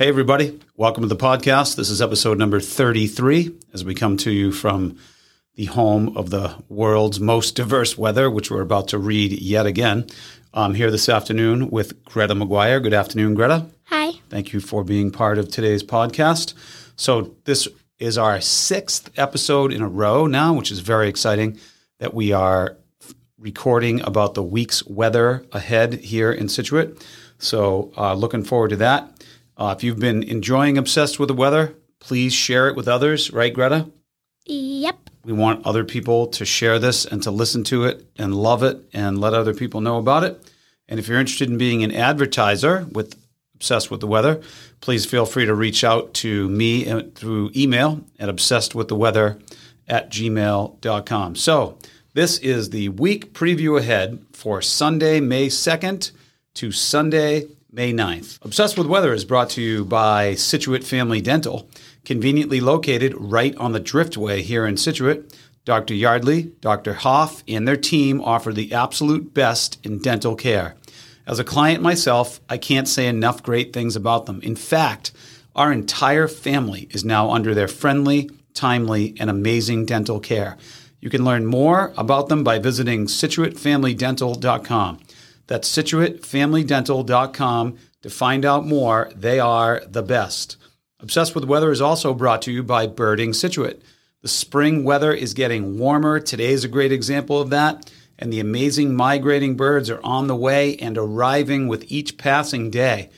Hey, everybody. Welcome to the podcast. This is episode number 33 as we come to you from the home of the world's most diverse weather, which we're about to read yet again. I'm here this afternoon with Greta Maguire. Good afternoon, Greta. Hi. Thank you for being part of today's podcast. So, this is our sixth episode in a row now, which is very exciting that we are recording about the week's weather ahead here in Scituate. So, uh, looking forward to that. Uh, if you've been enjoying Obsessed with the Weather, please share it with others, right, Greta? Yep. We want other people to share this and to listen to it and love it and let other people know about it. And if you're interested in being an advertiser with Obsessed with the Weather, please feel free to reach out to me uh, through email at obsessedwiththeweather at gmail.com. So, this is the week preview ahead for Sunday, May 2nd to Sunday, May 9th. Obsessed with Weather is brought to you by Scituate Family Dental, conveniently located right on the Driftway here in Scituate. Dr. Yardley, Dr. Hoff, and their team offer the absolute best in dental care. As a client myself, I can't say enough great things about them. In fact, our entire family is now under their friendly, timely, and amazing dental care. You can learn more about them by visiting ScituateFamilyDental.com. That's scituatefamilydental.com to find out more. They are the best. Obsessed with Weather is also brought to you by Birding Scituate. The spring weather is getting warmer. Today is a great example of that. And the amazing migrating birds are on the way and arriving with each passing day.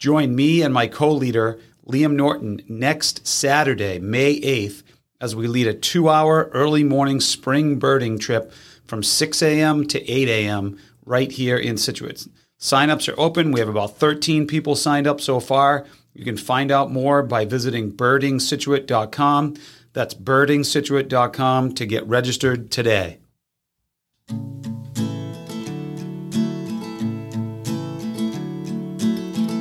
Join me and my co leader, Liam Norton, next Saturday, May 8th, as we lead a two hour early morning spring birding trip from 6 a.m. to 8 a.m. right here in Scituate. Signups are open. We have about 13 people signed up so far. You can find out more by visiting birdingscituate.com. That's birdingscituate.com to get registered today.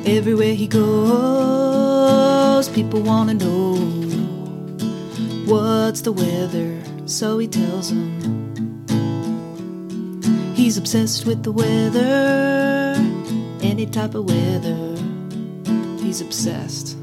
Everywhere he goes, people want to know what's the weather, so he tells them. He's obsessed with the weather, any type of weather. He's obsessed.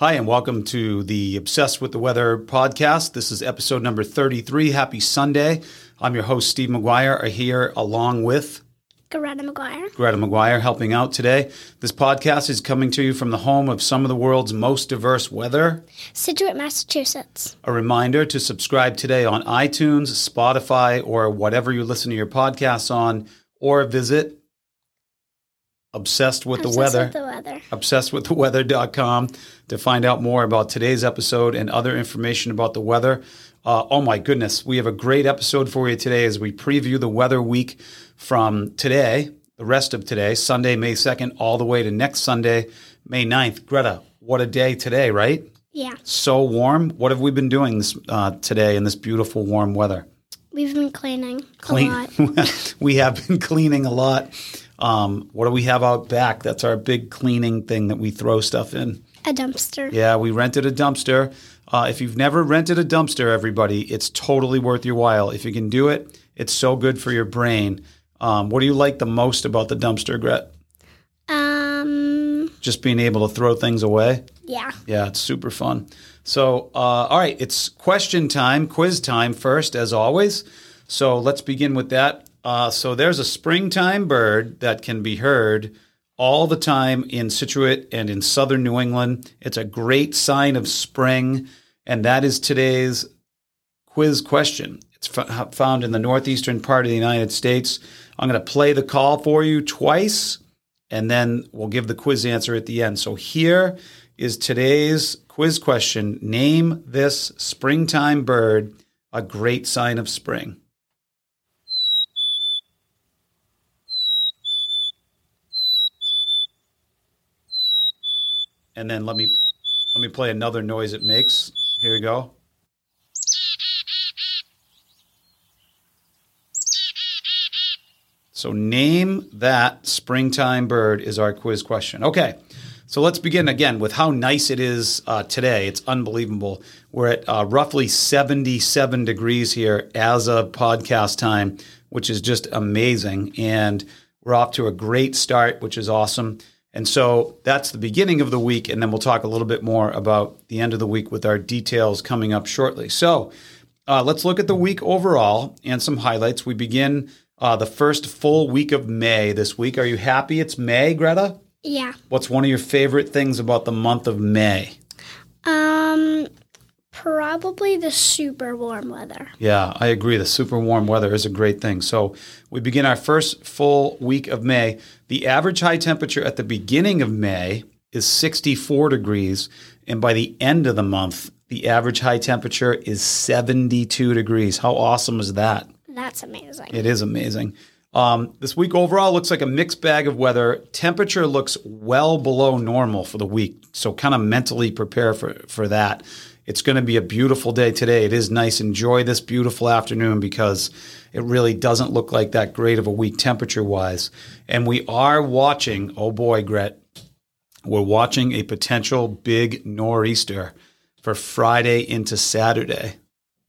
Hi, and welcome to the Obsessed with the Weather podcast. This is episode number 33. Happy Sunday. I'm your host, Steve Maguire, here along with Greta Maguire. Greta Maguire helping out today. This podcast is coming to you from the home of some of the world's most diverse weather. Scituate, Massachusetts. A reminder to subscribe today on iTunes, Spotify, or whatever you listen to your podcasts on, or visit Obsessed with the weather, Obsessed Weather. with the weather. obsessedwiththeweather.com to find out more about today's episode and other information about the weather. Uh, oh my goodness, we have a great episode for you today as we preview the weather week from today, the rest of today, Sunday, May 2nd, all the way to next Sunday, May 9th. Greta, what a day today, right? Yeah. So warm. What have we been doing this, uh, today in this beautiful warm weather? We've been cleaning Clean. a lot. we have been cleaning a lot. Um, what do we have out back? That's our big cleaning thing that we throw stuff in. A dumpster. Yeah, we rented a dumpster. Uh, if you've never rented a dumpster, everybody, it's totally worth your while. If you can do it, it's so good for your brain. Um, what do you like the most about the dumpster, Gret? Um. Just being able to throw things away? Yeah. Yeah, it's super fun. So, uh, all right, it's question time, quiz time first, as always. So let's begin with that. Uh, so there's a springtime bird that can be heard all the time in Scituate and in southern New England. It's a great sign of spring, and that is today's quiz question. It's f- found in the northeastern part of the United States. I'm going to play the call for you twice, and then we'll give the quiz answer at the end. So here is today's quiz question Name this springtime bird, a great sign of spring. And then let me let me play another noise it makes. Here we go. So name that springtime bird is our quiz question. Okay. So let's begin again with how nice it is uh, today. It's unbelievable. We're at uh, roughly 77 degrees here as of podcast time, which is just amazing. And we're off to a great start, which is awesome. And so that's the beginning of the week. And then we'll talk a little bit more about the end of the week with our details coming up shortly. So uh, let's look at the week overall and some highlights. We begin uh, the first full week of May this week. Are you happy it's May, Greta? Yeah. What's one of your favorite things about the month of May? Um, probably the super warm weather. Yeah, I agree. The super warm weather is a great thing. So we begin our first full week of May. The average high temperature at the beginning of May is 64 degrees. And by the end of the month, the average high temperature is 72 degrees. How awesome is that? That's amazing. It is amazing. Um, this week overall looks like a mixed bag of weather. Temperature looks well below normal for the week, so kind of mentally prepare for for that. It's going to be a beautiful day today. It is nice. Enjoy this beautiful afternoon because it really doesn't look like that great of a week temperature wise. And we are watching. Oh boy, Gret, we're watching a potential big nor'easter for Friday into Saturday.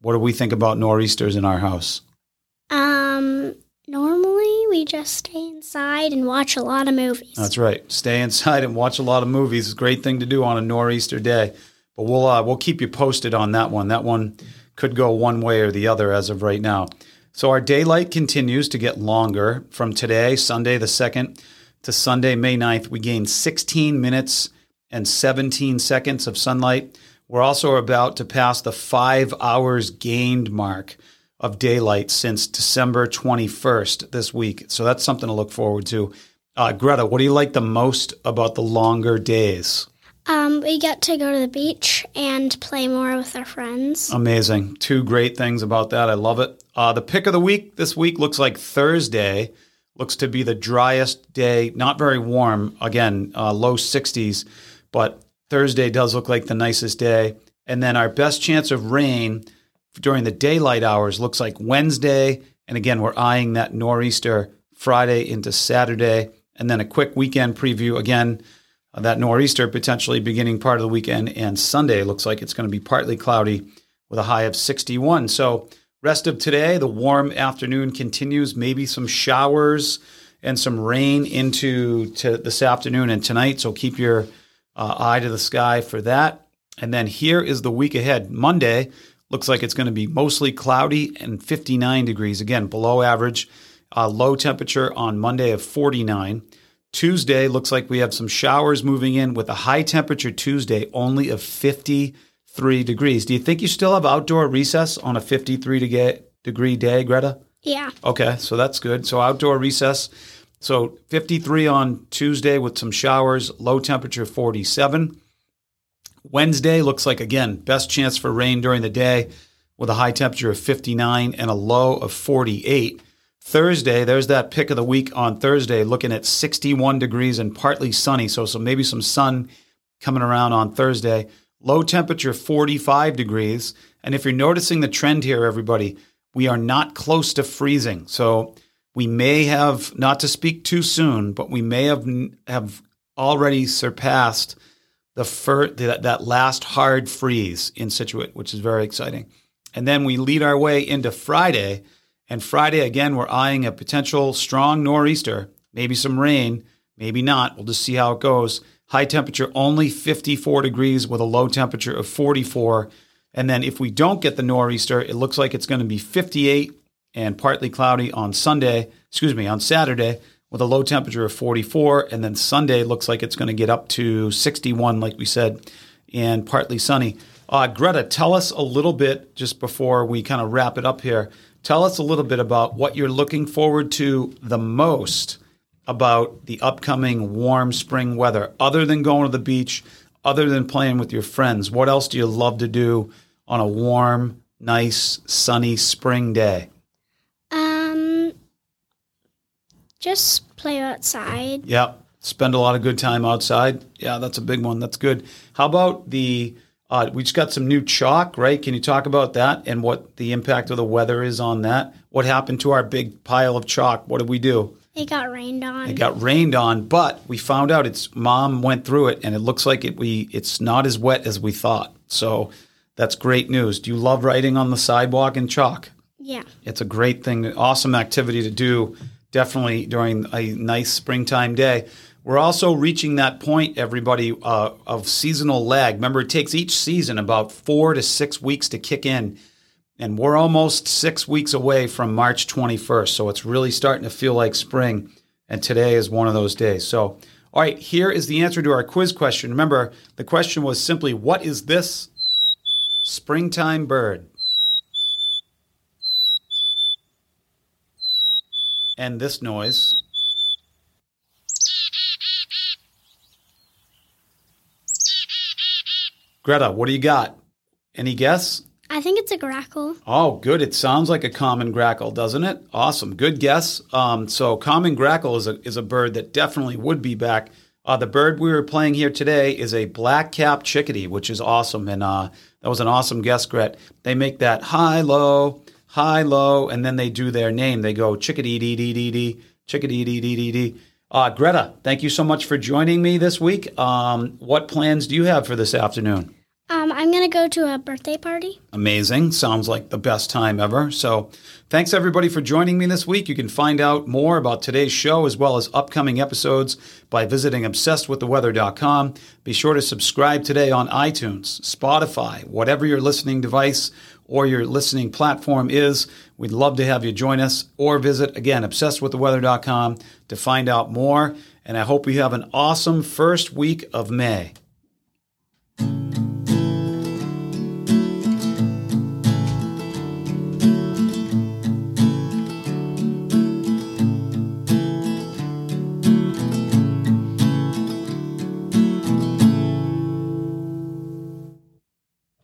What do we think about nor'easters in our house? Um, normally we just stay inside and watch a lot of movies. That's right. Stay inside and watch a lot of movies. It's a great thing to do on a nor'easter day. But we'll uh, we'll keep you posted on that one. That one could go one way or the other as of right now. So our daylight continues to get longer from today, Sunday the 2nd, to Sunday, May 9th. We gain 16 minutes and 17 seconds of sunlight. We're also about to pass the five hours gained mark of daylight since December 21st this week. So that's something to look forward to. Uh, Greta, what do you like the most about the longer days? Um, we get to go to the beach and play more with our friends. Amazing. Two great things about that. I love it. Uh, the pick of the week this week looks like Thursday. Looks to be the driest day. Not very warm. Again, uh, low 60s, but Thursday does look like the nicest day. And then our best chance of rain during the daylight hours looks like Wednesday. And again, we're eyeing that nor'easter Friday into Saturday. And then a quick weekend preview again. Uh, that nor'easter potentially beginning part of the weekend and Sunday looks like it's going to be partly cloudy with a high of 61. So rest of today, the warm afternoon continues. Maybe some showers and some rain into to this afternoon and tonight. So keep your uh, eye to the sky for that. And then here is the week ahead. Monday looks like it's going to be mostly cloudy and 59 degrees. Again, below average. Uh, low temperature on Monday of 49. Tuesday looks like we have some showers moving in with a high temperature Tuesday only of 53 degrees. Do you think you still have outdoor recess on a 53 degree day, Greta? Yeah. Okay, so that's good. So outdoor recess. So 53 on Tuesday with some showers, low temperature 47. Wednesday looks like, again, best chance for rain during the day with a high temperature of 59 and a low of 48. Thursday, there's that pick of the week on Thursday, looking at 61 degrees and partly sunny. So, so maybe some sun coming around on Thursday. Low temperature 45 degrees. And if you're noticing the trend here, everybody, we are not close to freezing. So we may have, not to speak too soon, but we may have have already surpassed the fir- that, that last hard freeze in Scituate, which is very exciting. And then we lead our way into Friday. And Friday, again, we're eyeing a potential strong nor'easter, maybe some rain, maybe not. We'll just see how it goes. High temperature only 54 degrees with a low temperature of 44. And then if we don't get the nor'easter, it looks like it's going to be 58 and partly cloudy on Sunday, excuse me, on Saturday with a low temperature of 44. And then Sunday looks like it's going to get up to 61, like we said, and partly sunny. Uh, Greta, tell us a little bit just before we kind of wrap it up here. Tell us a little bit about what you're looking forward to the most about the upcoming warm spring weather, other than going to the beach, other than playing with your friends. What else do you love to do on a warm, nice, sunny spring day? Um, just play outside. Yeah, spend a lot of good time outside. Yeah, that's a big one. That's good. How about the? Uh, we just got some new chalk, right? Can you talk about that and what the impact of the weather is on that? What happened to our big pile of chalk? What did we do? It got rained on. It got rained on, but we found out its mom went through it, and it looks like it we it's not as wet as we thought. So that's great news. Do you love writing on the sidewalk in chalk? yeah. It's a great thing, awesome activity to do. Definitely during a nice springtime day. We're also reaching that point, everybody, uh, of seasonal lag. Remember, it takes each season about four to six weeks to kick in. And we're almost six weeks away from March 21st. So it's really starting to feel like spring. And today is one of those days. So, all right, here is the answer to our quiz question. Remember, the question was simply what is this springtime bird? And this noise. Greta, what do you got? Any guess? I think it's a grackle. Oh, good. It sounds like a common grackle, doesn't it? Awesome. Good guess. Um, so, common grackle is a, is a bird that definitely would be back. Uh, the bird we were playing here today is a black cap chickadee, which is awesome. And uh, that was an awesome guess, Gret. They make that high, low, high, low, and then they do their name. They go chickadee dee dee dee dee, chickadee dee dee dee dee. Uh, Greta, thank you so much for joining me this week. Um, what plans do you have for this afternoon? Um, I'm gonna go to a birthday party. Amazing. Sounds like the best time ever. So, thanks everybody for joining me this week. You can find out more about today's show as well as upcoming episodes by visiting obsessedwiththeweather.com. Be sure to subscribe today on iTunes, Spotify, whatever your listening device or your listening platform is. We'd love to have you join us or visit again obsessedwiththeweather.com to find out more. And I hope you have an awesome first week of May.